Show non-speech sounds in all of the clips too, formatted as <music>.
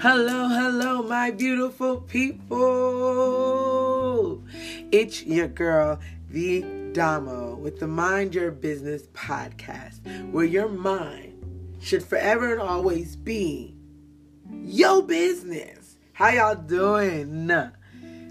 Hello, hello, my beautiful people. It's your girl, the Damo, with the Mind Your Business podcast, where your mind should forever and always be your business. How y'all doing?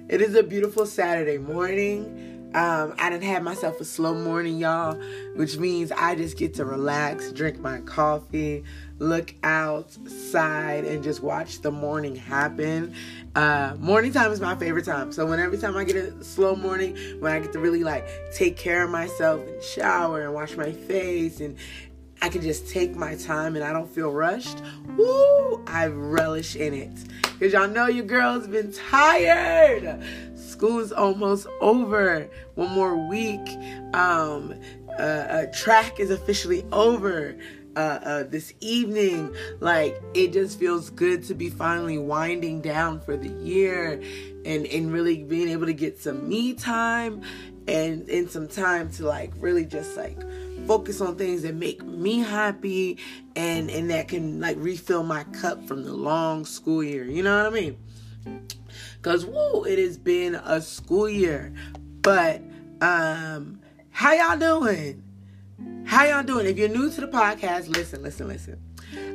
It is a beautiful Saturday morning. Um, I didn't have myself a slow morning, y'all, which means I just get to relax, drink my coffee, look outside, and just watch the morning happen. Uh, morning time is my favorite time. So when every time I get a slow morning, when I get to really like take care of myself and shower and wash my face and I can just take my time and I don't feel rushed. Woo! I relish in it. Cause y'all know your girl's been tired school is almost over. One more week. Um, uh, uh, track is officially over. Uh, uh, this evening. Like it just feels good to be finally winding down for the year and and really being able to get some me time and and some time to like really just like focus on things that make me happy and and that can like refill my cup from the long school year. You know what I mean? Cause woo, it has been a school year. But um, how y'all doing? How y'all doing? If you're new to the podcast, listen, listen, listen.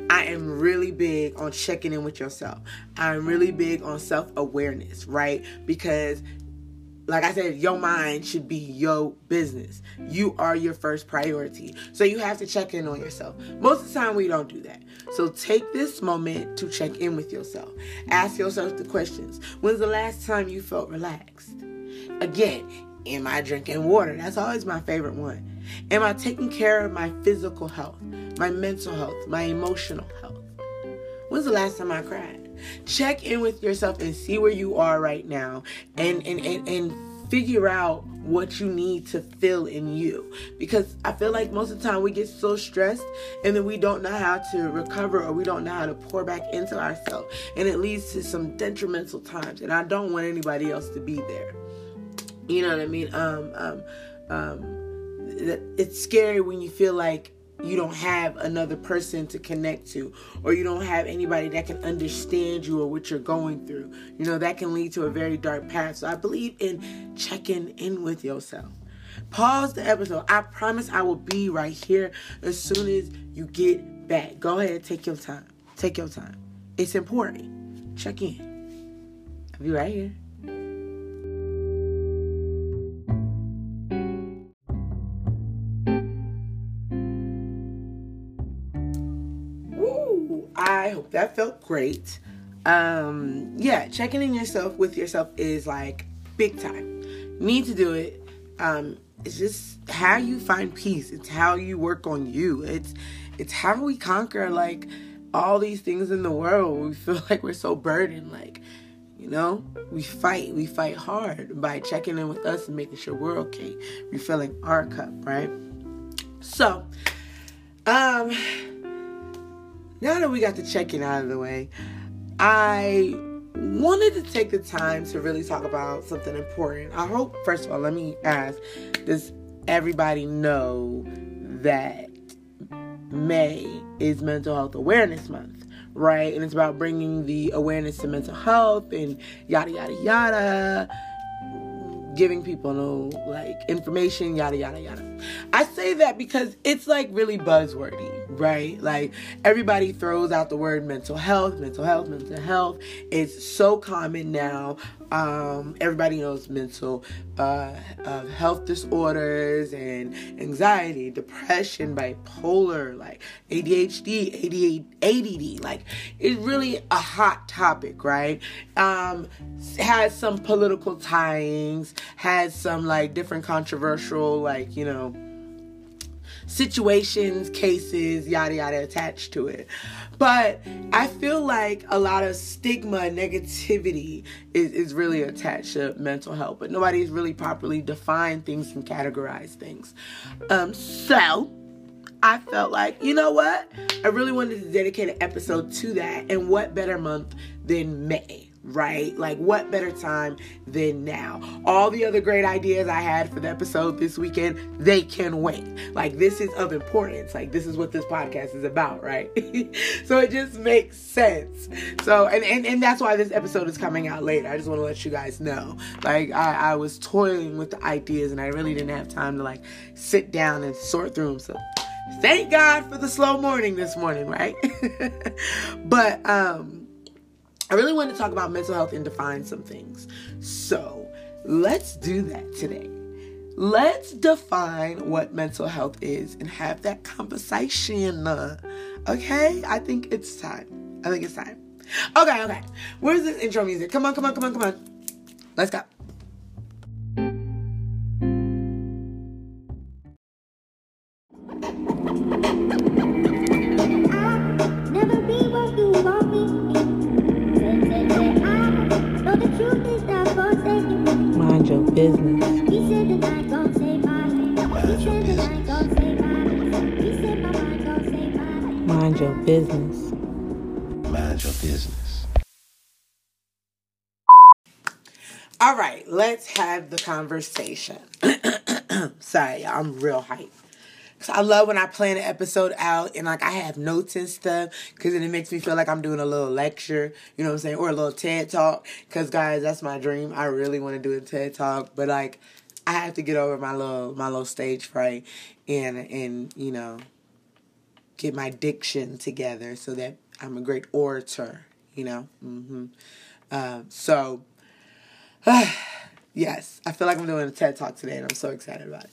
I am really big on checking in with yourself. I'm really big on self awareness, right? Because like I said, your mind should be your business. You are your first priority. So you have to check in on yourself. Most of the time, we don't do that. So take this moment to check in with yourself. Ask yourself the questions When's the last time you felt relaxed? Again, am I drinking water? That's always my favorite one. Am I taking care of my physical health, my mental health, my emotional health? When's the last time I cried? check in with yourself and see where you are right now and and and, and figure out what you need to fill in you because i feel like most of the time we get so stressed and then we don't know how to recover or we don't know how to pour back into ourselves and it leads to some detrimental times and i don't want anybody else to be there you know what i mean um um um it's scary when you feel like you don't have another person to connect to or you don't have anybody that can understand you or what you're going through. You know that can lead to a very dark path. So i believe in checking in with yourself. Pause the episode. I promise i will be right here as soon as you get back. Go ahead take your time. Take your time. It's important. Check in. I'll be right here I hope that felt great. Um, yeah, checking in yourself with yourself is like big time. need to do it. Um, it's just how you find peace. It's how you work on you. It's it's how we conquer like all these things in the world. We feel <laughs> like we're so burdened. Like, you know, we fight. We fight hard by checking in with us and making sure we're okay, refilling our cup, right? So, um, now that we got the check-in out of the way, I wanted to take the time to really talk about something important. I hope, first of all, let me ask Does everybody know that May is Mental Health Awareness Month, right? And it's about bringing the awareness to mental health and yada, yada, yada giving people no like information, yada yada yada. I say that because it's like really buzzwordy, right? Like everybody throws out the word mental health, mental health, mental health. It's so common now. Um, everybody knows mental uh, uh, health disorders and anxiety, depression, bipolar, like ADHD, ADD. Like it's really a hot topic, right? Um, has some political ties, has some like different controversial, like you know situations, cases, yada yada attached to it. But I feel like a lot of stigma, negativity is, is really attached to mental health, but nobody's really properly defined things and categorized things. Um, so I felt like, you know what? I really wanted to dedicate an episode to that. And what better month than May? Right? Like, what better time than now? All the other great ideas I had for the episode this weekend, they can wait. Like, this is of importance. Like, this is what this podcast is about, right? <laughs> so it just makes sense. So, and, and, and that's why this episode is coming out later. I just want to let you guys know. Like, I, I was toiling with the ideas and I really didn't have time to, like, sit down and sort through them. So, thank God for the slow morning this morning, right? <laughs> but, um, I really want to talk about mental health and define some things. So let's do that today. Let's define what mental health is and have that conversation. Uh, okay? I think it's time. I think it's time. Okay, okay. Where's this intro music? Come on, come on, come on, come on. Let's go. Mind your business. Mind your business. All right, let's have the conversation. <clears throat> Sorry, y'all, I'm real hyped. Cause I love when I plan an episode out and like I have notes and stuff because then it makes me feel like I'm doing a little lecture, you know what I'm saying, or a little TED talk. Cause guys, that's my dream. I really want to do a TED talk, but like I have to get over my little my little stage fright and and you know get my diction together so that I'm a great orator, you know? Mm-hmm. Uh, so, uh, <sighs> yes, I feel like I'm doing a TED Talk today and I'm so excited about it.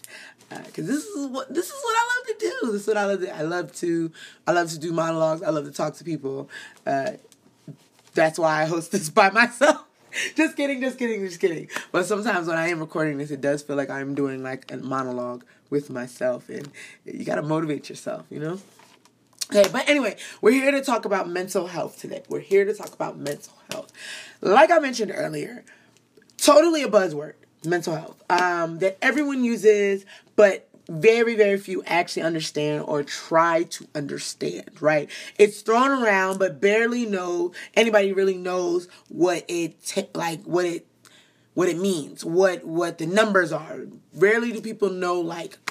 Because uh, this is what this is what I love to do. This is what I love to. I love to. I love to do monologues. I love to talk to people. Uh, that's why I host this <laughs> by myself. just kidding, just kidding, just kidding. But sometimes when I am recording this, it does feel like I'm doing like a monologue with myself, and you got to motivate yourself, you know. Okay, but anyway, we're here to talk about mental health today. We're here to talk about mental health. Like I mentioned earlier, totally a buzzword, mental health, um, that everyone uses, but very, very few actually understand or try to understand, right? It's thrown around, but barely know anybody really knows what it t- like what it what it means, what what the numbers are. Rarely do people know like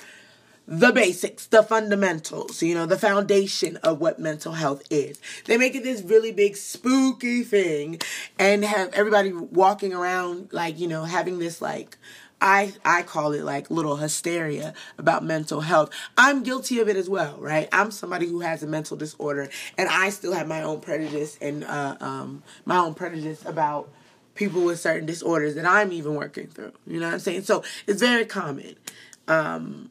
the basics, the fundamentals, you know, the foundation of what mental health is. They make it this really big spooky thing and have everybody walking around like, you know, having this like I I call it like little hysteria about mental health. I'm guilty of it as well, right? I'm somebody who has a mental disorder and I still have my own prejudice and uh, um my own prejudice about people with certain disorders that I'm even working through. You know what I'm saying? So it's very common. Um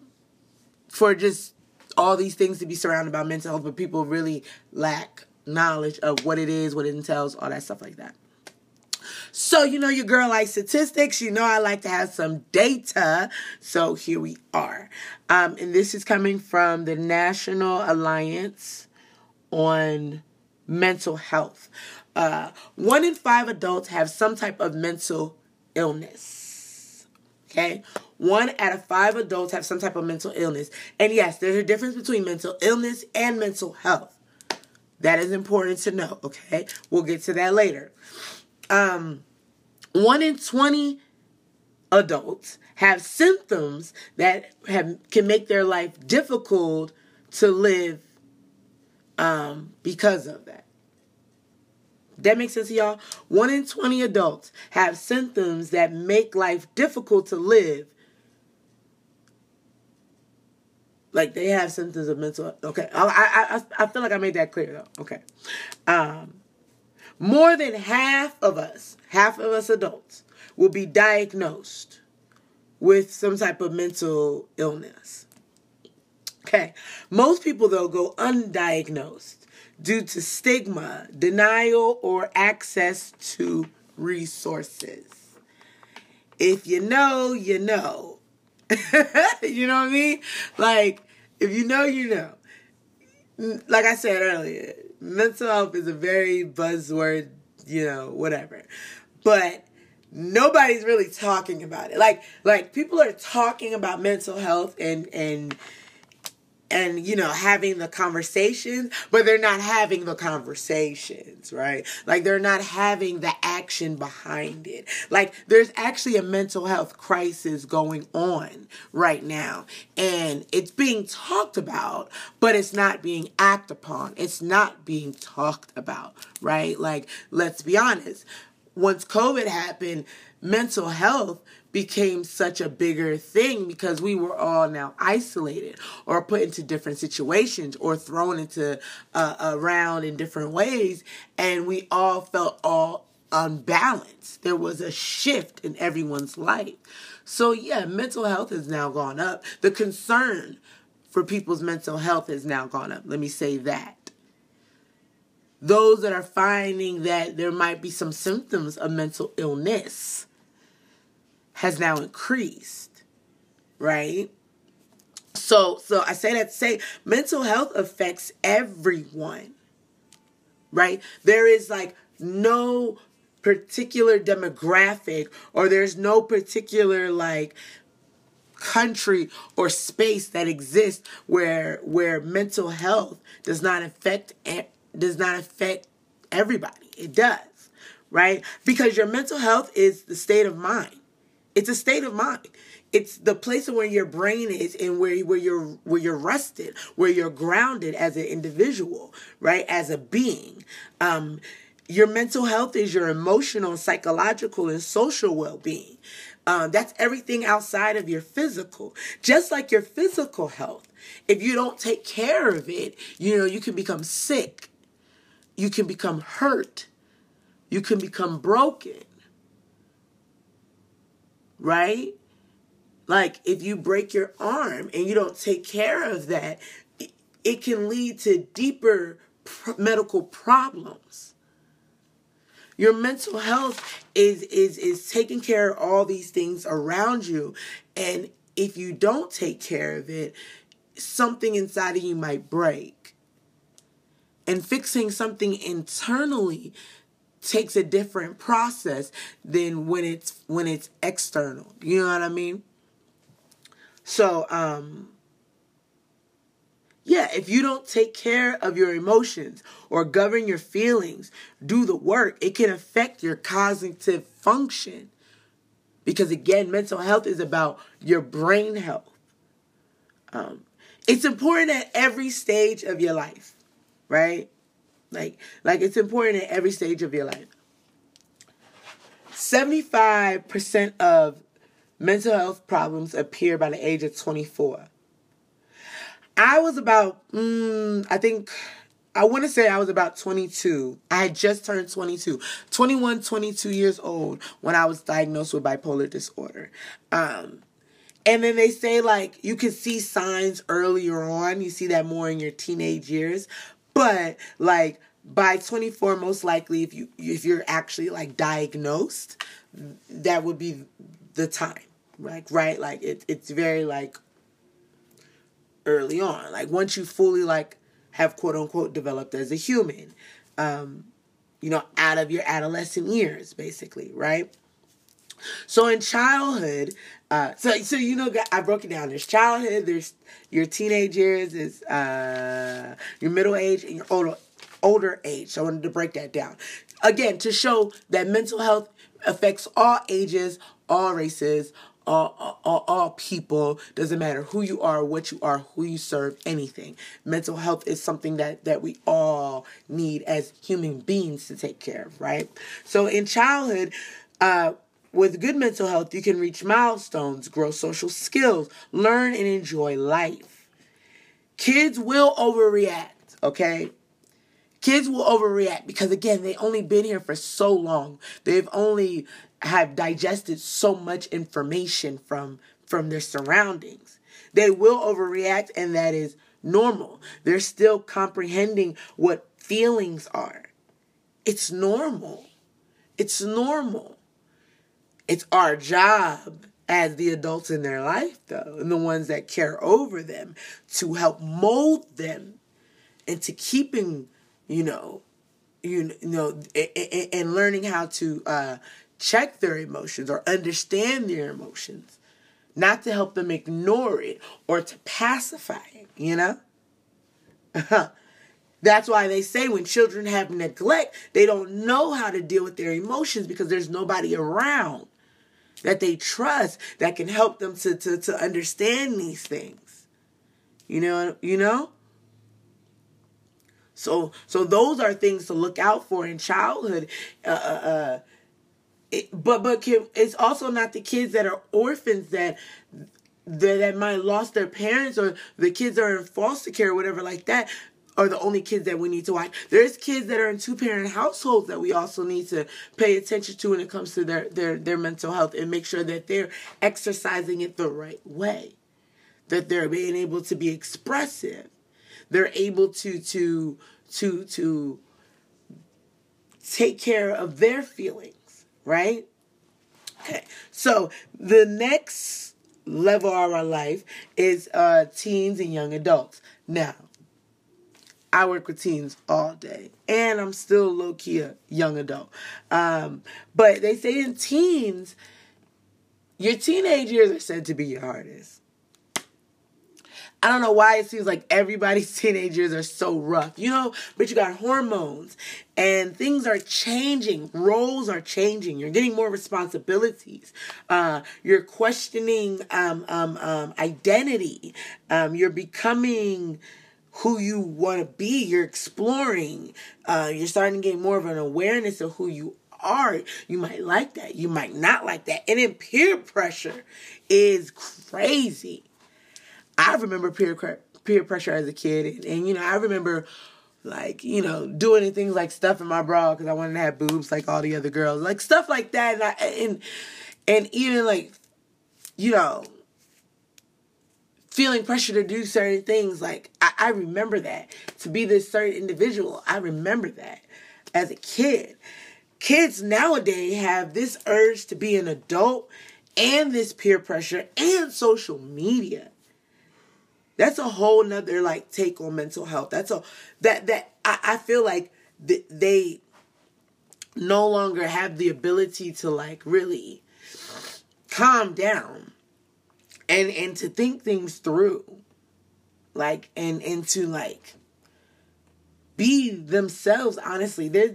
for just all these things to be surrounded by mental health, but people really lack knowledge of what it is, what it entails, all that stuff like that. So, you know, your girl likes statistics. You know, I like to have some data. So, here we are. Um, and this is coming from the National Alliance on Mental Health. Uh, one in five adults have some type of mental illness. Okay? One out of five adults have some type of mental illness. And yes, there's a difference between mental illness and mental health. That is important to know, okay? We'll get to that later. Um, one in 20 adults have symptoms that have can make their life difficult to live um, because of that. That makes sense to y'all? One in 20 adults have symptoms that make life difficult to live like they have symptoms of mental. Okay, I I I feel like I made that clear though. Okay, um, more than half of us, half of us adults, will be diagnosed with some type of mental illness. Okay, most people though go undiagnosed due to stigma, denial, or access to resources. If you know, you know. <laughs> you know what I mean? Like, if you know, you know. Like I said earlier, mental health is a very buzzword, you know, whatever. But nobody's really talking about it. Like like people are talking about mental health and and and you know having the conversations but they're not having the conversations right? Like they're not having the action behind it. Like there's actually a mental health crisis going on right now and it's being talked about but it's not being acted upon. It's not being talked about right? Like let's be honest. Once covid happened mental health became such a bigger thing because we were all now isolated or put into different situations or thrown into uh, around in different ways. And we all felt all unbalanced. There was a shift in everyone's life. So yeah mental health has now gone up. The concern for people's mental health has now gone up. Let me say that. Those that are finding that there might be some symptoms of mental illness has now increased, right? So so I say that to say mental health affects everyone. Right? There is like no particular demographic or there's no particular like country or space that exists where where mental health does not affect does not affect everybody. It does, right? Because your mental health is the state of mind. It's a state of mind. It's the place where your brain is and where, where you're where you're rested, where you're grounded as an individual, right? As a being. Um, your mental health is your emotional, psychological, and social well-being. Um, that's everything outside of your physical. Just like your physical health, if you don't take care of it, you know you can become sick, you can become hurt, you can become broken right? Like if you break your arm and you don't take care of that, it can lead to deeper medical problems. Your mental health is is is taking care of all these things around you and if you don't take care of it, something inside of you might break. And fixing something internally takes a different process than when it's when it's external. You know what I mean? So, um yeah, if you don't take care of your emotions or govern your feelings, do the work, it can affect your cognitive function. Because again, mental health is about your brain health. Um, it's important at every stage of your life, right? Like, like it's important at every stage of your life. 75% of mental health problems appear by the age of 24. I was about, mm, I think, I want to say I was about 22. I had just turned 22, 21, 22 years old when I was diagnosed with bipolar disorder. Um, and then they say, like, you can see signs earlier on. You see that more in your teenage years. But like by 24 most likely if you if you're actually like diagnosed that would be the time like right? Like it, it's very like early on. Like once you fully like have quote unquote developed as a human um you know out of your adolescent years basically right so in childhood uh, so so you know I broke it down. There's childhood, there's your teenage years, there's uh, your middle age, and your older older age. So I wanted to break that down again to show that mental health affects all ages, all races, all, all, all people doesn't matter who you are what you are who you serve anything mental health is something that that we all need as human beings to take care of right so in childhood uh with good mental health, you can reach milestones, grow social skills, learn and enjoy life. Kids will overreact, okay? Kids will overreact because again, they only been here for so long. They've only have digested so much information from from their surroundings. They will overreact and that is normal. They're still comprehending what feelings are. It's normal. It's normal. It's our job as the adults in their life, though, and the ones that care over them, to help mold them into keeping, you know, you know, and learning how to uh, check their emotions or understand their emotions, not to help them ignore it or to pacify it. you know? <laughs> That's why they say when children have neglect, they don't know how to deal with their emotions because there's nobody around that they trust that can help them to, to, to understand these things. You know, you know? So so those are things to look out for in childhood. Uh, uh, uh it, but but it's also not the kids that are orphans that that, that might lost their parents or the kids are in foster care or whatever like that are the only kids that we need to watch. There's kids that are in two parent households that we also need to pay attention to when it comes to their, their, their mental health and make sure that they're exercising it the right way. That they're being able to be expressive. They're able to to to to take care of their feelings, right? Okay. So the next level of our life is uh teens and young adults. Now, I work with teens all day, and I'm still low key a young adult. Um, but they say in teens, your teenage years are said to be your hardest. I don't know why it seems like everybody's <laughs> teenagers are so rough, you know, but you got hormones and things are changing. Roles are changing. You're getting more responsibilities. Uh, you're questioning um, um, um, identity. Um, you're becoming who you want to be. You're exploring. Uh, you're starting to get more of an awareness of who you are. You might like that. You might not like that. And then peer pressure is crazy. I remember peer peer pressure as a kid, and, and you know, I remember like you know doing things like stuff in my bra because I wanted to have boobs like all the other girls, like stuff like that, and I, and and even like you know feeling pressure to do certain things. Like I, I remember that to be this certain individual. I remember that as a kid. Kids nowadays have this urge to be an adult and this peer pressure and social media. That's a whole nother like take on mental health. That's a that that I, I feel like th- they no longer have the ability to like really calm down and and to think things through like and and to like be themselves honestly. There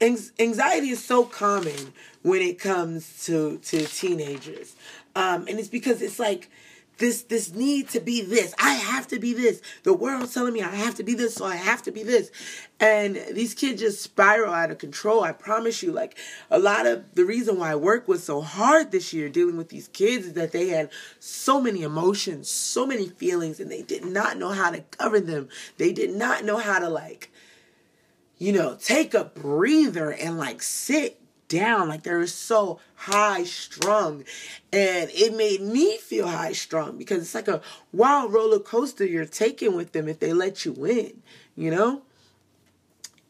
anxiety is so common when it comes to to teenagers. Um and it's because it's like this this need to be this. I have to be this. The world's telling me I have to be this, so I have to be this. And these kids just spiral out of control. I promise you. Like a lot of the reason why work was so hard this year dealing with these kids is that they had so many emotions, so many feelings, and they did not know how to cover them. They did not know how to like, you know, take a breather and like sit down. Like they were so high strung. And it made me feel high strung because it's like a wild roller coaster you're taking with them if they let you in, you know?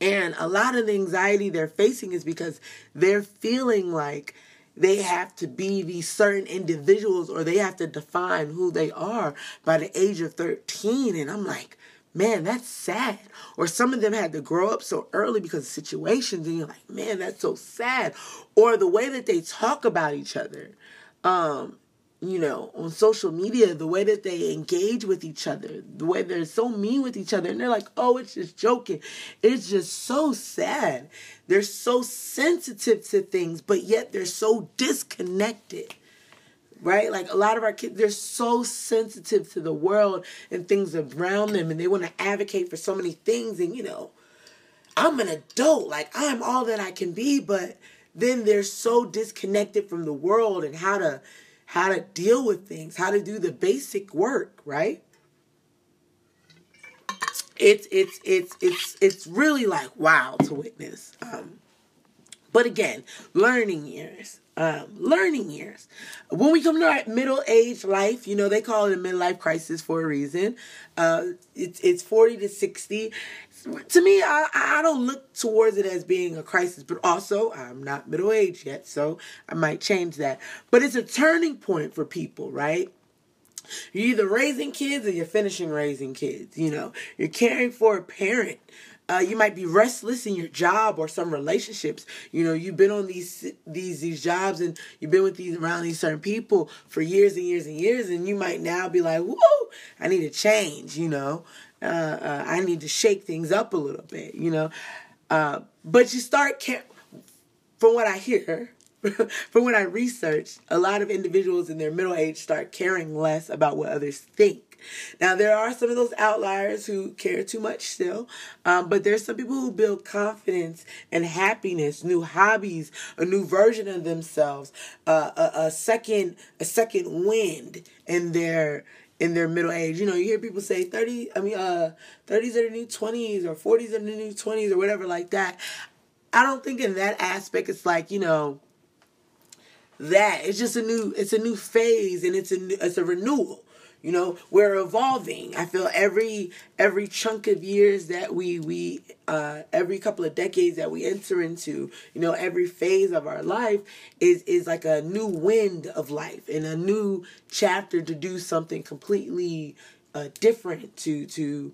And a lot of the anxiety they're facing is because they're feeling like they have to be these certain individuals or they have to define who they are by the age of 13. And I'm like, man, that's sad. Or some of them had to grow up so early because of situations, and you're like, man, that's so sad. Or the way that they talk about each other, um, you know, on social media, the way that they engage with each other, the way they're so mean with each other, and they're like, oh, it's just joking. It's just so sad. They're so sensitive to things, but yet they're so disconnected right? Like a lot of our kids, they're so sensitive to the world and things around them, and they want to advocate for so many things. And you know, I'm an adult, like I'm all that I can be, but then they're so disconnected from the world and how to how to deal with things, how to do the basic work, right? It's it's it's it's it's really like wow to witness. Um, but again, learning years um, learning years. When we come to our middle age life, you know, they call it a midlife crisis for a reason. Uh, it's, it's 40 to 60. To me, I, I don't look towards it as being a crisis, but also I'm not middle age yet, so I might change that. But it's a turning point for people, right? You're either raising kids or you're finishing raising kids. You know, you're caring for a parent uh, you might be restless in your job or some relationships. You know, you've been on these these these jobs and you've been with these around these certain people for years and years and years, and you might now be like, "Whoa, I need to change." You know, uh, uh, I need to shake things up a little bit. You know, uh, but you start care. From what I hear, <laughs> from when I researched, a lot of individuals in their middle age start caring less about what others think. Now, there are some of those outliers who care too much still, um, but there's some people who build confidence and happiness, new hobbies, a new version of themselves, uh, a, a second a second wind in their in their middle age. You know, you hear people say 30, I mean, uh, 30s are the new 20s or 40s are the new 20s or whatever like that. I don't think in that aspect it's like, you know, that it's just a new it's a new phase and it's a new, it's a renewal you know we're evolving i feel every every chunk of years that we we uh every couple of decades that we enter into you know every phase of our life is is like a new wind of life and a new chapter to do something completely uh different to to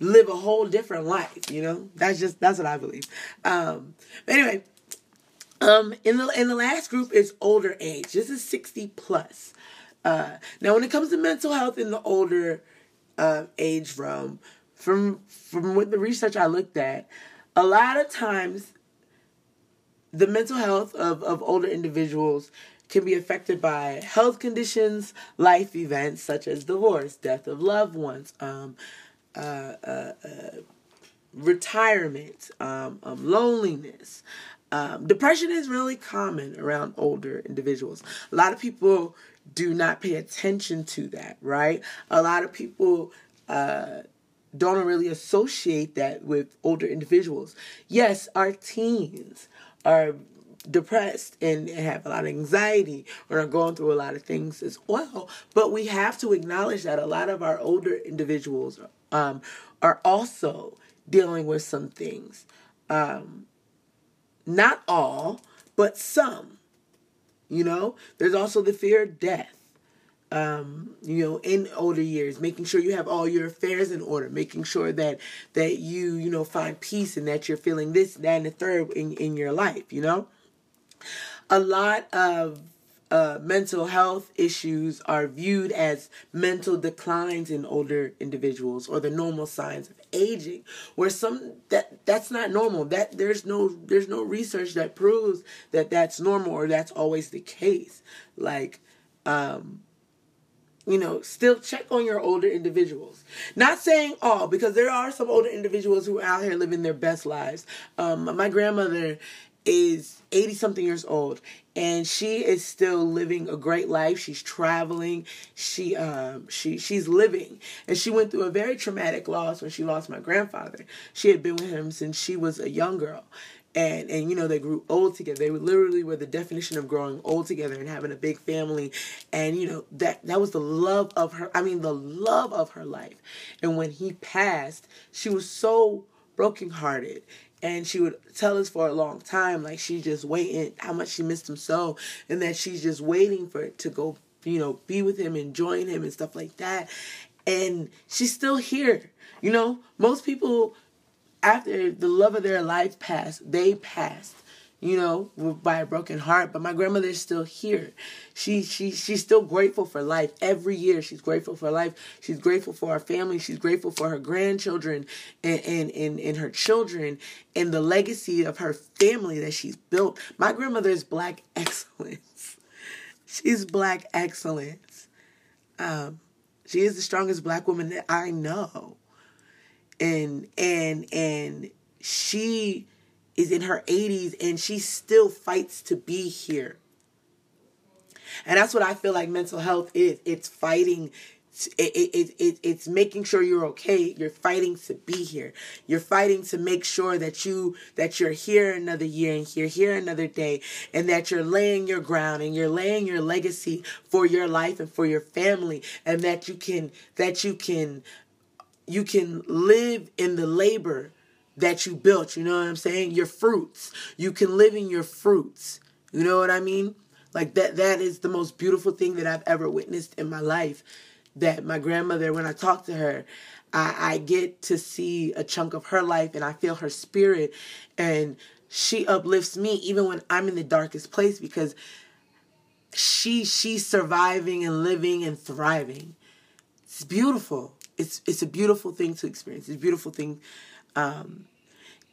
live a whole different life you know that's just that's what i believe um anyway um, in the in the last group is older age. This is sixty plus. Uh, now, when it comes to mental health in the older uh, age realm, from from what the research I looked at, a lot of times the mental health of, of older individuals can be affected by health conditions, life events such as divorce, death of loved ones, um, uh, uh, uh retirement, um, um, loneliness. Um, depression is really common around older individuals. A lot of people do not pay attention to that, right? A lot of people uh, don't really associate that with older individuals. Yes, our teens are depressed and have a lot of anxiety or are going through a lot of things as well. But we have to acknowledge that a lot of our older individuals um, are also dealing with some things. Um, not all, but some. You know, there's also the fear of death. Um, you know, in older years, making sure you have all your affairs in order, making sure that that you, you know, find peace and that you're feeling this, that, and the third in, in your life, you know. A lot of uh, mental health issues are viewed as mental declines in older individuals or the normal signs of aging where some that that's not normal that there's no there's no research that proves that that's normal or that's always the case like um you know, still check on your older individuals. Not saying all, because there are some older individuals who are out here living their best lives. Um, my grandmother is 80 something years old and she is still living a great life. She's traveling. She um she she's living. And she went through a very traumatic loss when she lost my grandfather. She had been with him since she was a young girl. And and you know they grew old together. They were literally were the definition of growing old together and having a big family. And you know that that was the love of her i mean the love of her life. And when he passed she was so brokenhearted and she would tell us for a long time like she's just waiting how much she missed him so and that she's just waiting for it to go you know be with him and join him and stuff like that. And she's still here you know? Most people after the love of their life passed they passed you know, by a broken heart. But my grandmother is still here. She she she's still grateful for life. Every year she's grateful for life. She's grateful for our family. She's grateful for her grandchildren and and, and, and her children and the legacy of her family that she's built. My grandmother is black <laughs> excellence. She's black excellence. Um, she is the strongest black woman that I know. And and and she is in her 80s and she still fights to be here. And that's what I feel like mental health is. It's fighting it, it, it, it's making sure you're okay you're fighting to be here you're fighting to make sure that you that you're here another year and you're here another day and that you're laying your ground and you're laying your legacy for your life and for your family and that you can that you can you can live in the labor that you built. You know what I'm saying? Your fruits. You can live in your fruits. You know what I mean? Like that that is the most beautiful thing that I've ever witnessed in my life that my grandmother, when I talk to her, I, I get to see a chunk of her life and I feel her spirit and she uplifts me even when I'm in the darkest place because she she's surviving and living and thriving. It's beautiful. It's it's a beautiful thing to experience. It's a beautiful thing um,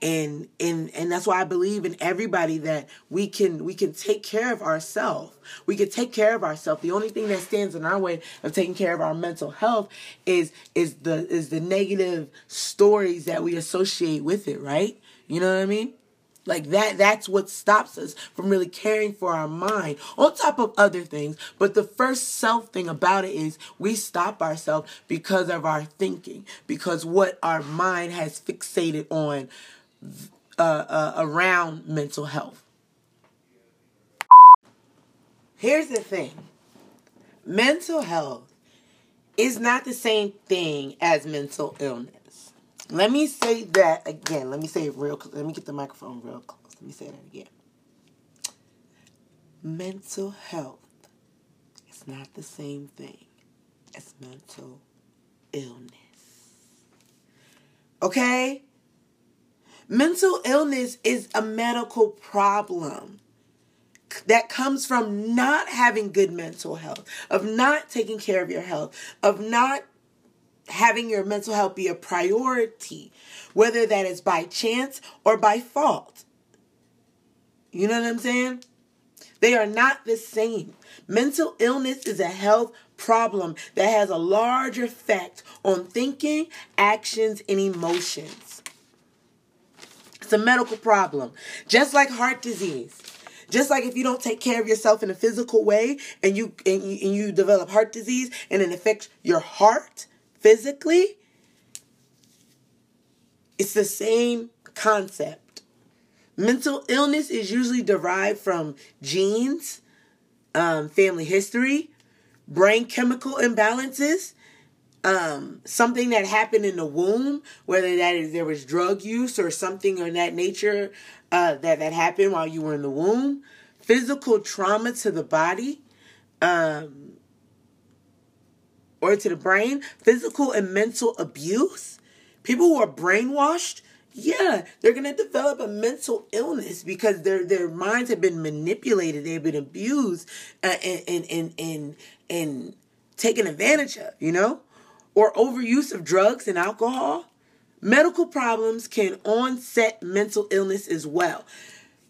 and and and that's why I believe in everybody that we can we can take care of ourselves. We can take care of ourselves. The only thing that stands in our way of taking care of our mental health is is the is the negative stories that we associate with it, right? You know what I mean? Like that that's what stops us from really caring for our mind on top of other things. But the first self thing about it is we stop ourselves because of our thinking, because what our mind has fixated on uh, uh, around mental health. Here's the thing mental health is not the same thing as mental illness. Let me say that again. Let me say it real Let me get the microphone real close. Let me say that again. Mental health is not the same thing as mental illness. Okay? Mental illness is a medical problem that comes from not having good mental health, of not taking care of your health, of not having your mental health be a priority, whether that is by chance or by fault. You know what I'm saying? They are not the same. Mental illness is a health problem that has a large effect on thinking, actions, and emotions. It's a medical problem. Just like heart disease. Just like if you don't take care of yourself in a physical way and you and you, and you develop heart disease and it affects your heart physically, it's the same concept. Mental illness is usually derived from genes, um, family history, brain chemical imbalances, um, something that happened in the womb, whether that is there was drug use or something of that nature uh, that that happened while you were in the womb, physical trauma to the body, um, or to the brain, physical and mental abuse, people who are brainwashed. Yeah, they're gonna develop a mental illness because their their minds have been manipulated, they've been abused, uh, and and and and and taken advantage of. You know, or overuse of drugs and alcohol, medical problems can onset mental illness as well.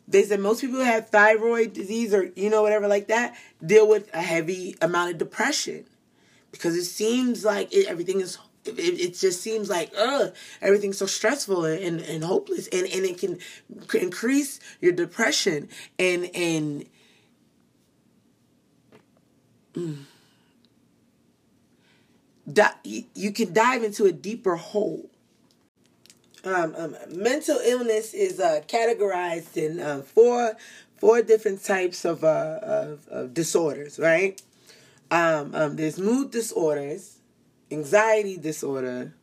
They said most people who have thyroid disease or you know whatever like that deal with a heavy amount of depression because it seems like it, everything is it, it, just seems like everything's so stressful and, and, and hopeless and, and it can increase your depression and and mm, di- you can dive into a deeper hole. Um, um, mental illness is uh, categorized in uh, four four different types of, uh, of, of disorders, right? Um, um, there's mood disorders, anxiety disorder,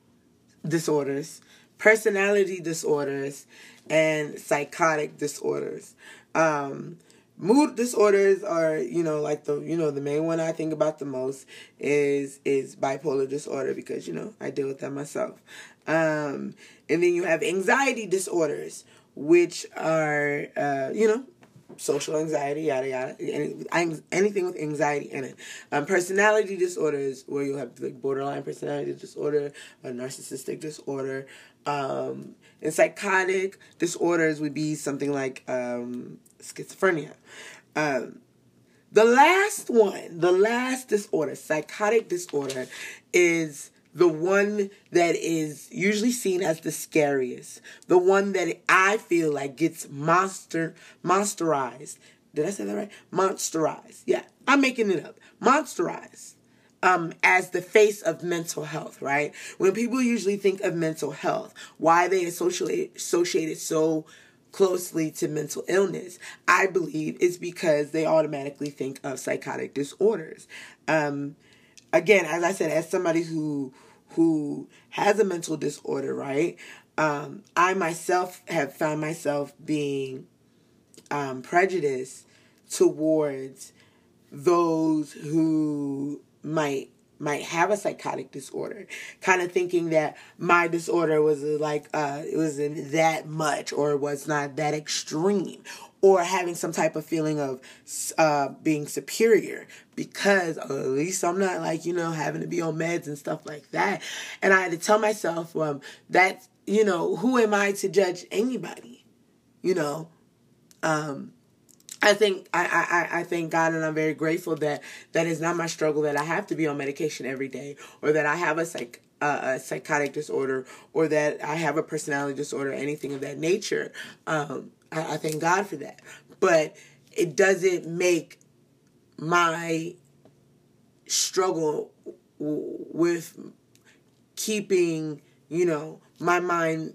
disorders, personality disorders, and psychotic disorders. Um, mood disorders are you know like the you know the main one i think about the most is is bipolar disorder because you know i deal with that myself um and then you have anxiety disorders which are uh you know social anxiety yada yada. Any, anything with anxiety in it. Um personality disorders where you have like borderline personality disorder a narcissistic disorder. Um and psychotic disorders would be something like um schizophrenia. Um, the last one, the last disorder, psychotic disorder, is the one that is usually seen as the scariest. The one that I feel like gets monster monsterized. Did I say that right? Monsterized. Yeah, I'm making it up. Monsterized. Um, as the face of mental health, right? When people usually think of mental health, why they associate associate it so closely to mental illness, I believe is because they automatically think of psychotic disorders. Um, again, as I said, as somebody who who has a mental disorder, right? Um, I myself have found myself being um, prejudiced towards those who might might have a psychotic disorder kind of thinking that my disorder was like uh it wasn't that much or was not that extreme or having some type of feeling of uh, being superior because uh, at least I'm not like you know having to be on meds and stuff like that. And I had to tell myself um, that you know who am I to judge anybody, you know. Um, I think I, I, I thank God and I'm very grateful that that is not my struggle that I have to be on medication every day or that I have a psych a psychotic disorder or that I have a personality disorder anything of that nature. Um, I, I thank God for that. But it doesn't make my struggle with keeping, you know, my mind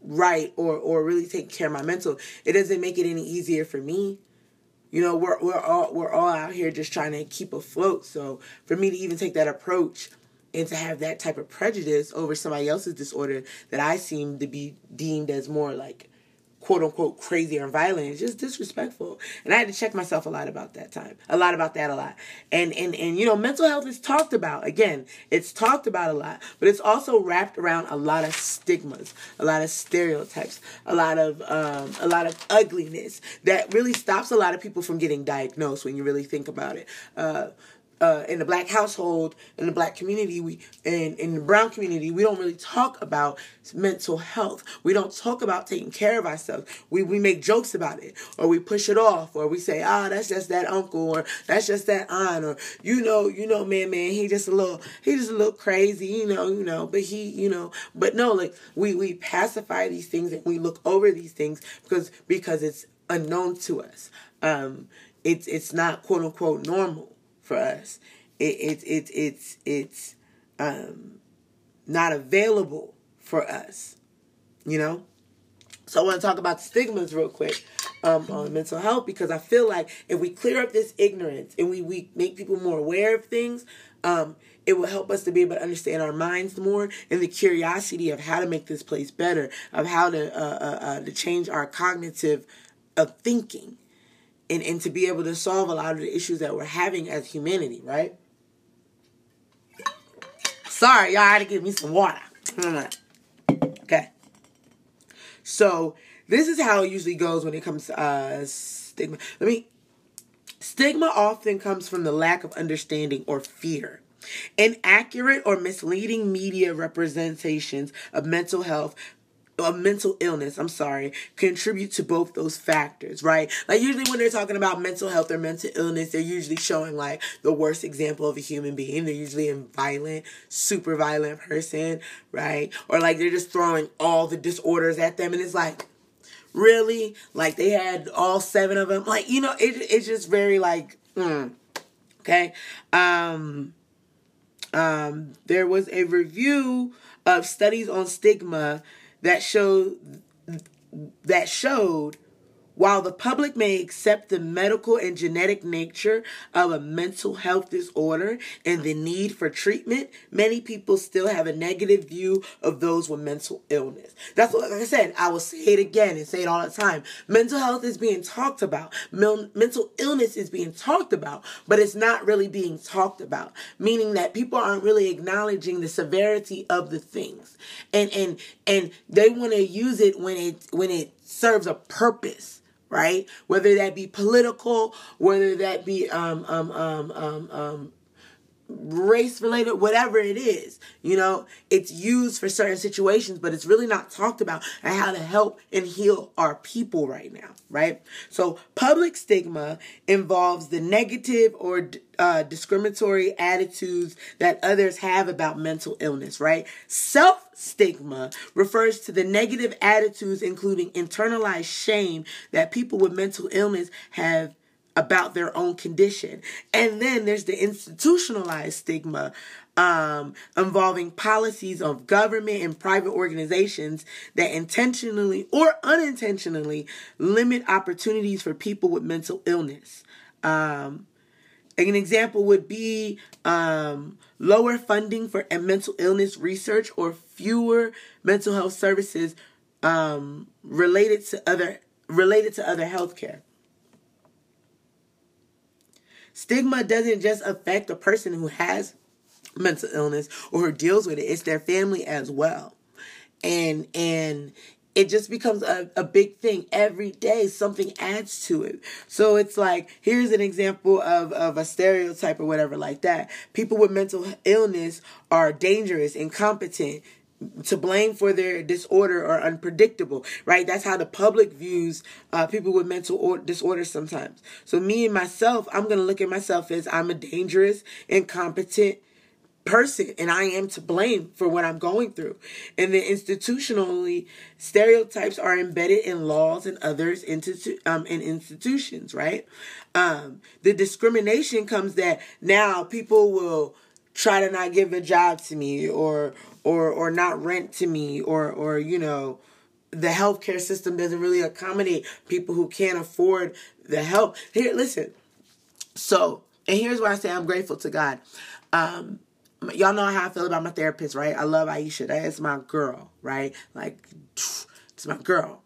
right or or really taking care of my mental. It doesn't make it any easier for me. You know, we're we're all we're all out here just trying to keep afloat. So for me to even take that approach and to have that type of prejudice over somebody else's disorder that I seem to be deemed as more like quote unquote crazy or violent it's just disrespectful. And i had to check myself a lot about that time a lot about that a lot. And and and you know mental health is talked about. Again it's talked about a lot but it's also wrapped around a lot of stigmas a lot of stereotypes a lot of um, a lot of ugliness that really stops a lot of people from getting diagnosed when you really think about it. Uh, uh, in the black household, in the black community, we in in the brown community, we don't really talk about mental health. We don't talk about taking care of ourselves. We we make jokes about it, or we push it off, or we say, ah, oh, that's just that uncle, or that's just that aunt, or you know, you know, man, man, he just a little, he just a little crazy, you know, you know, but he, you know, but no, like we we pacify these things and we look over these things because because it's unknown to us. Um, it's it's not quote unquote normal for us. It, it, it, it's it's um, not available for us, you know? So I want to talk about stigmas real quick um, on mental health because I feel like if we clear up this ignorance and we, we make people more aware of things, um, it will help us to be able to understand our minds more and the curiosity of how to make this place better, of how to uh, uh, uh, to change our cognitive of thinking and, and to be able to solve a lot of the issues that we're having as humanity, right? Sorry, y'all had to give me some water. <laughs> Okay. So this is how it usually goes when it comes to uh, stigma. Let me. Stigma often comes from the lack of understanding or fear. Inaccurate or misleading media representations of mental health a mental illness, I'm sorry, contribute to both those factors, right? Like usually when they're talking about mental health or mental illness, they're usually showing like the worst example of a human being. They're usually a violent, super violent person, right? Or like they're just throwing all the disorders at them and it's like really like they had all seven of them like you know it, it's just very like mm, okay um um there was a review of studies on stigma that showed that showed while the public may accept the medical and genetic nature of a mental health disorder and the need for treatment, many people still have a negative view of those with mental illness. That's what, like I said, I will say it again and say it all the time. Mental health is being talked about. mental illness is being talked about, but it's not really being talked about, meaning that people aren't really acknowledging the severity of the things. And, and, and they want to use it when it, when it serves a purpose right? Whether that be political, whether that be um, um, um, um, um, race related, whatever it is, you know, it's used for certain situations, but it's really not talked about and how to help and heal our people right now, right? So, public stigma involves the negative or uh, discriminatory attitudes that others have about mental illness, right? Self stigma refers to the negative attitudes, including internalized shame, that people with mental illness have about their own condition. And then there's the institutionalized stigma um, involving policies of government and private organizations that intentionally or unintentionally limit opportunities for people with mental illness. Um, an example would be um, lower funding for mental illness research or fewer mental health services um, related to other related to other healthcare. Stigma doesn't just affect a person who has mental illness or who deals with it, it's their family as well. And and it just becomes a, a big thing every day. Something adds to it. So it's like here's an example of, of a stereotype or whatever like that. People with mental illness are dangerous incompetent to blame for their disorder or unpredictable, right? That's how the public views uh, people with mental or- disorders sometimes. So me and myself, I'm gonna look at myself as I'm a dangerous, incompetent person and I am to blame for what I'm going through. And then institutionally, stereotypes are embedded in laws and others institu- um, in institutions, right? Um, the discrimination comes that now people will try to not give a job to me or or or not rent to me or or you know the healthcare system doesn't really accommodate people who can't afford the help. Here, listen. So, and here's why I say I'm grateful to God. Um, y'all know how I feel about my therapist, right? I love Aisha. That is my girl, right? Like, <sniffs> it's my girl.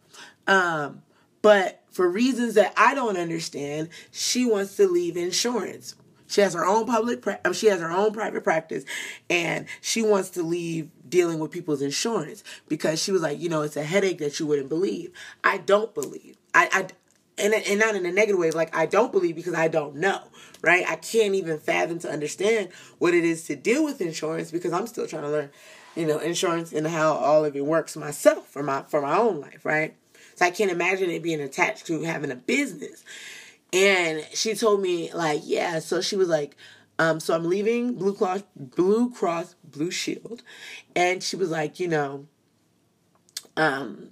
Um, but for reasons that I don't understand, she wants to leave insurance. She has her own public, pra- um, she has her own private practice, and she wants to leave dealing with people's insurance because she was like, you know, it's a headache that you wouldn't believe. I don't believe. I, I and and not in a negative way. Like I don't believe because I don't know, right? I can't even fathom to understand what it is to deal with insurance because I'm still trying to learn, you know, insurance and how all of it works myself for my for my own life, right? So I can't imagine it being attached to having a business. And she told me like, yeah. So she was like, um, so I'm leaving Blue Cross, Blue Cross, Blue Shield, and she was like, you know, um,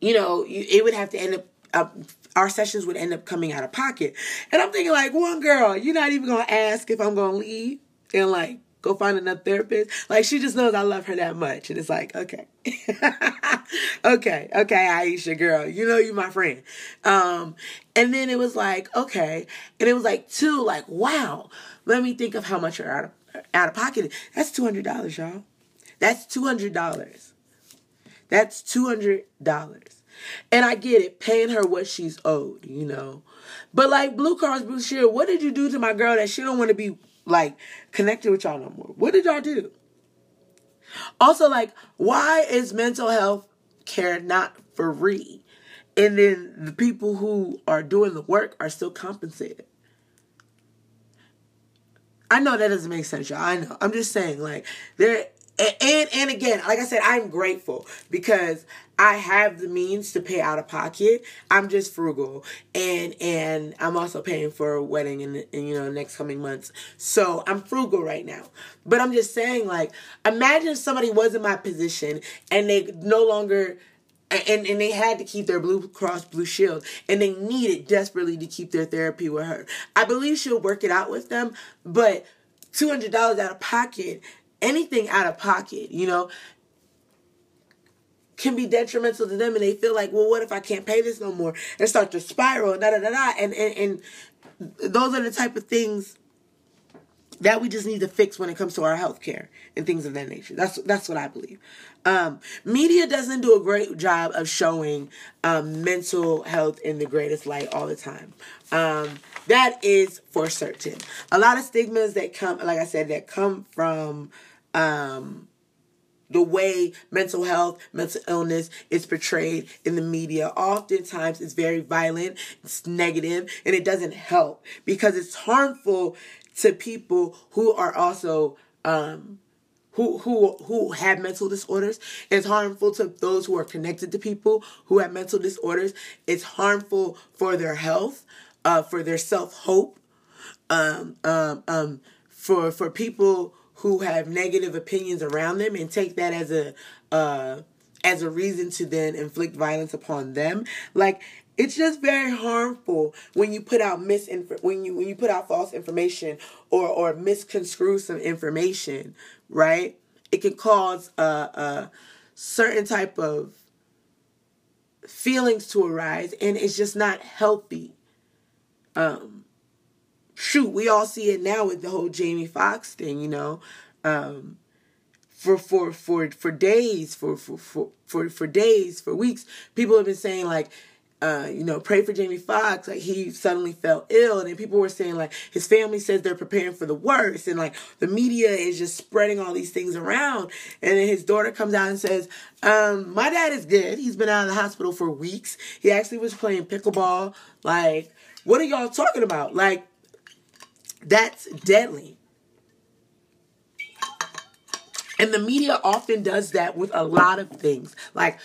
you know, it would have to end up uh, our sessions would end up coming out of pocket. And I'm thinking, like, one girl, you're not even gonna ask if I'm gonna leave and like go find another therapist. Like, she just knows I love her that much, and it's like, okay, <laughs> okay, okay, Aisha, girl, you know you my friend. Um, and then it was like, okay, and it was like two, like, wow. Let me think of how much you're out of out of pocket. That's two hundred dollars, y'all. That's two hundred dollars. That's two hundred dollars. And I get it, paying her what she's owed, you know. But like Blue Cross Blue Shield, what did you do to my girl that she don't want to be like connected with y'all no more? What did y'all do? Also, like, why is mental health care not free? And then the people who are doing the work are still compensated. I know that doesn't make sense, y'all. I know. I'm just saying, like, there and and again, like I said, I'm grateful because I have the means to pay out of pocket. I'm just frugal, and and I'm also paying for a wedding in, in you know next coming months. So I'm frugal right now. But I'm just saying, like, imagine if somebody was in my position and they no longer. And, and they had to keep their Blue Cross Blue Shield and they needed desperately to keep their therapy with her. I believe she'll work it out with them, but $200 out of pocket anything out of pocket, you know, can be detrimental to them and they feel like, well, what if I can't pay this no more? And start to spiral, da da da da. And, and, and those are the type of things that we just need to fix when it comes to our health care and things of that nature. That's that's what I believe. Um, media doesn't do a great job of showing um, mental health in the greatest light all the time. Um, that is for certain. A lot of stigmas that come, like I said, that come from um, the way mental health, mental illness is portrayed in the media. Oftentimes it's very violent, it's negative, and it doesn't help because it's harmful to people who are also um, who who who have mental disorders. It's harmful to those who are connected to people who have mental disorders. It's harmful for their health, uh, for their self hope, um, um, um, for for people who have negative opinions around them and take that as a uh, as a reason to then inflict violence upon them. Like it's just very harmful when you put out misinf- when you when you put out false information or or misconstrue some information, right? It can cause a, a certain type of feelings to arise, and it's just not healthy. Um, shoot, we all see it now with the whole Jamie Foxx thing, you know. Um, for for for for days, for for for for, for days, for weeks, people have been saying like uh, you know, pray for Jamie Foxx. Like he suddenly fell ill, and then people were saying like his family says they're preparing for the worst, and like the media is just spreading all these things around. And then his daughter comes out and says, um, "My dad is good. He's been out of the hospital for weeks. He actually was playing pickleball. Like, what are y'all talking about? Like, that's deadly." And the media often does that with a lot of things. Like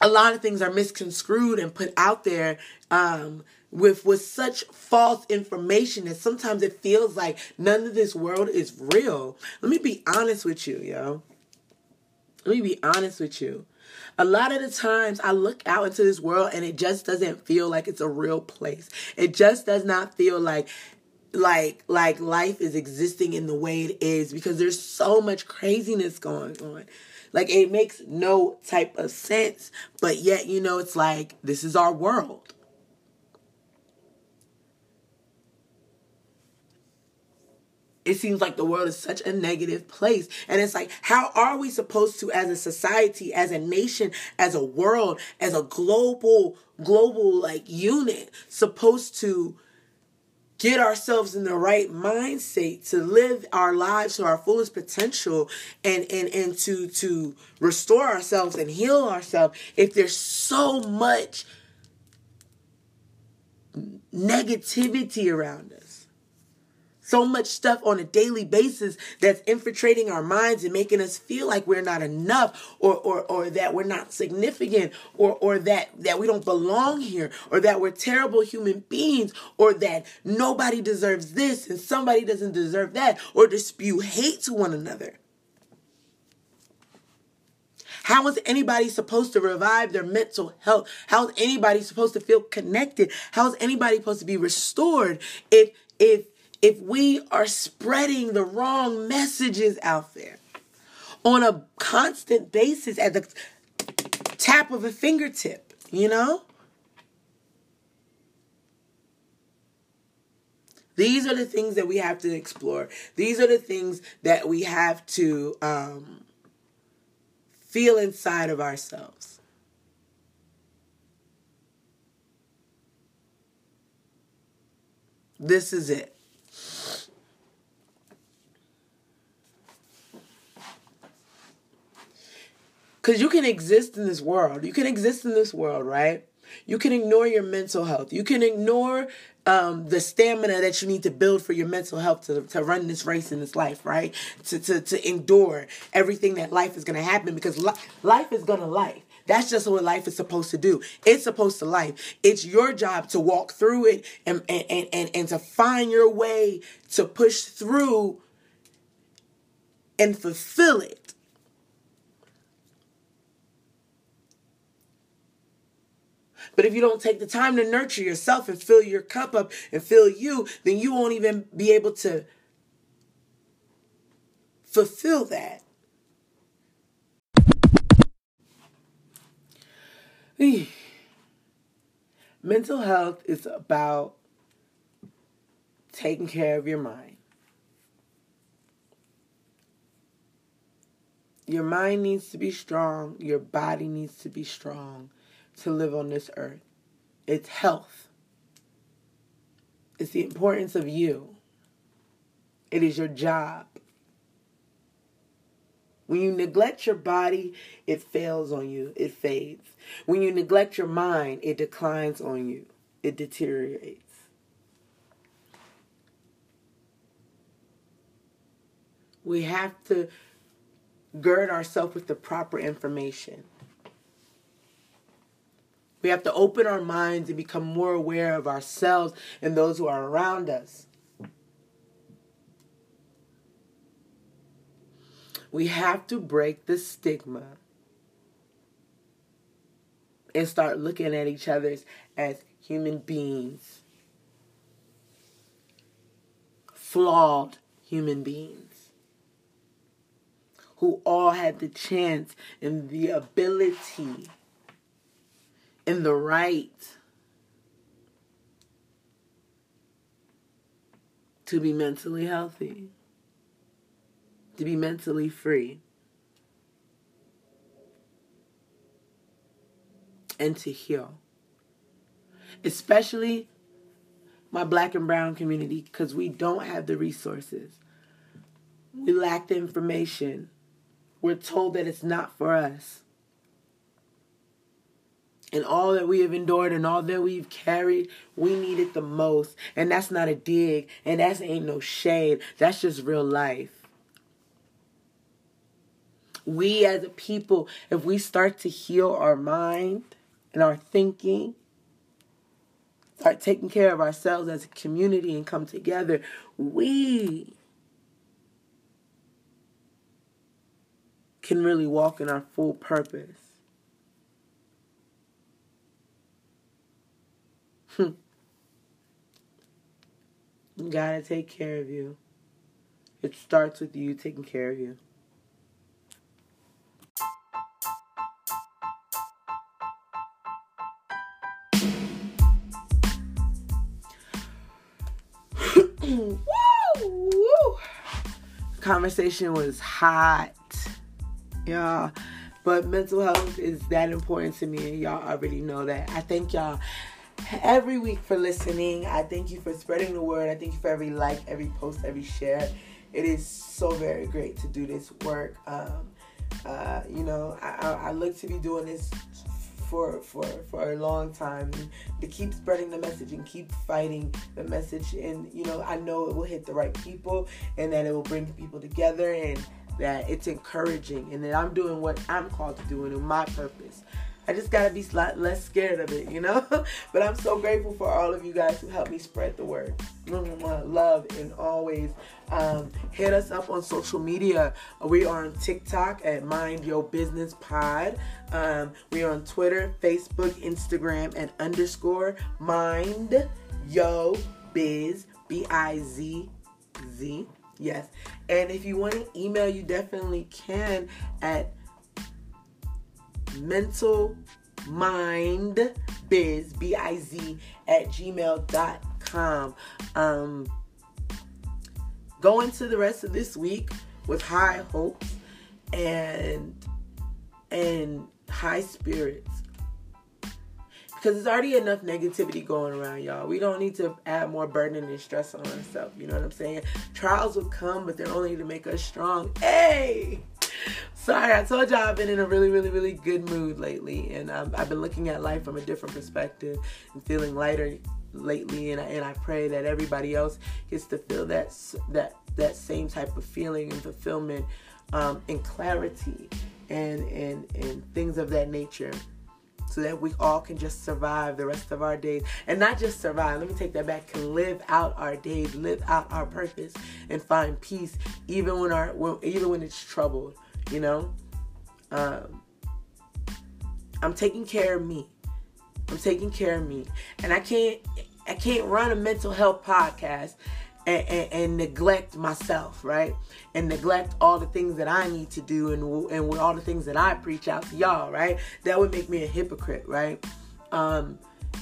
a lot of things are misconstrued and put out there um, with with such false information that sometimes it feels like none of this world is real. Let me be honest with you, yo. Let me be honest with you. A lot of the times I look out into this world and it just doesn't feel like it's a real place. It just does not feel like like like life is existing in the way it is because there's so much craziness going on. Like it makes no type of sense, but yet you know it's like this is our world. it seems like the world is such a negative place. And it's like, how are we supposed to, as a society, as a nation, as a world, as a global, global like unit, supposed to get ourselves in the right mindset to live our lives to our fullest potential and and and to to restore ourselves and heal ourselves if there's so much negativity around us so much stuff on a daily basis that's infiltrating our minds and making us feel like we're not enough or or, or that we're not significant or or that that we don't belong here or that we're terrible human beings or that nobody deserves this and somebody doesn't deserve that or spew hate to one another. How is anybody supposed to revive their mental health? How is anybody supposed to feel connected? How is anybody supposed to be restored if if if we are spreading the wrong messages out there on a constant basis at the tap of a fingertip, you know? These are the things that we have to explore. These are the things that we have to um, feel inside of ourselves. This is it. Because you can exist in this world. You can exist in this world, right? You can ignore your mental health. You can ignore um, the stamina that you need to build for your mental health to, to run this race in this life, right? To, to, to endure everything that life is going to happen because li- life is going to life. That's just what life is supposed to do. It's supposed to life. It's your job to walk through it and, and, and, and, and to find your way to push through and fulfill it. But if you don't take the time to nurture yourself and fill your cup up and fill you, then you won't even be able to fulfill that. <sighs> Mental health is about taking care of your mind. Your mind needs to be strong, your body needs to be strong, to live on this earth. It's health. It's the importance of you. It is your job. When you neglect your body, it fails on you, it fades. When you neglect your mind, it declines on you, it deteriorates. We have to gird ourselves with the proper information. We have to open our minds and become more aware of ourselves and those who are around us. We have to break the stigma and start looking at each other as human beings, flawed human beings who all had the chance and the ability in the right to be mentally healthy, to be mentally free, and to heal. especially my black and brown community, because we don't have the resources. We lack the information. We're told that it's not for us. And all that we have endured and all that we've carried, we need it the most. And that's not a dig, and that's ain't no shade. That's just real life. We as a people, if we start to heal our mind and our thinking, start taking care of ourselves as a community and come together, we can really walk in our full purpose. You gotta take care of you. It starts with you taking care of you. woo, <coughs> woo. Conversation was hot, y'all. But mental health is that important to me, and y'all already know that. I thank y'all every week for listening. I thank you for spreading the word. I thank you for every like, every post, every share. It is so very great to do this work. Um, uh, you know, I, I look to be doing this for for for a long time to keep spreading the message and keep fighting the message and you know i know it will hit the right people and that it will bring people together and that it's encouraging and that i'm doing what i'm called to do and my purpose I just gotta be less scared of it, you know. <laughs> but I'm so grateful for all of you guys who helped me spread the word. Love and always um, hit us up on social media. We are on TikTok at Mind Your Business Pod. Um, we are on Twitter, Facebook, Instagram, and underscore Mind Yo Biz B I Z Z. Yes. And if you want to email, you definitely can at mental mind biz b-i-z at gmail.com um go into the rest of this week with high hopes and and high spirits. Because there's already enough negativity going around y'all. We don't need to add more burden and stress on ourselves you know what i'm saying? Trials will come but they're only to make us strong. Hey Sorry, I told y'all I've been in a really, really, really good mood lately, and um, I've been looking at life from a different perspective and feeling lighter lately. And I, and I pray that everybody else gets to feel that that that same type of feeling and fulfillment um, and clarity and and and things of that nature so that we all can just survive the rest of our days and not just survive let me take that back can live out our days live out our purpose and find peace even when our even when it's troubled you know um, i'm taking care of me i'm taking care of me and i can't i can't run a mental health podcast and, and, and, neglect myself, right? And neglect all the things that I need to do and and with all the things that I preach out to y'all, right? That would make me a hypocrite, right? Um,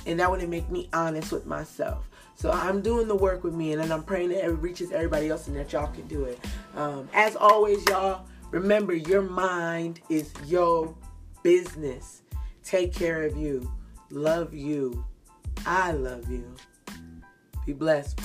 and that wouldn't make me honest with myself. So I'm doing the work with me, and I'm praying that it reaches everybody else and that y'all can do it. Um, as always, y'all, Remember, your mind is your business. Take care of you. Love you. I love you. Be blessed.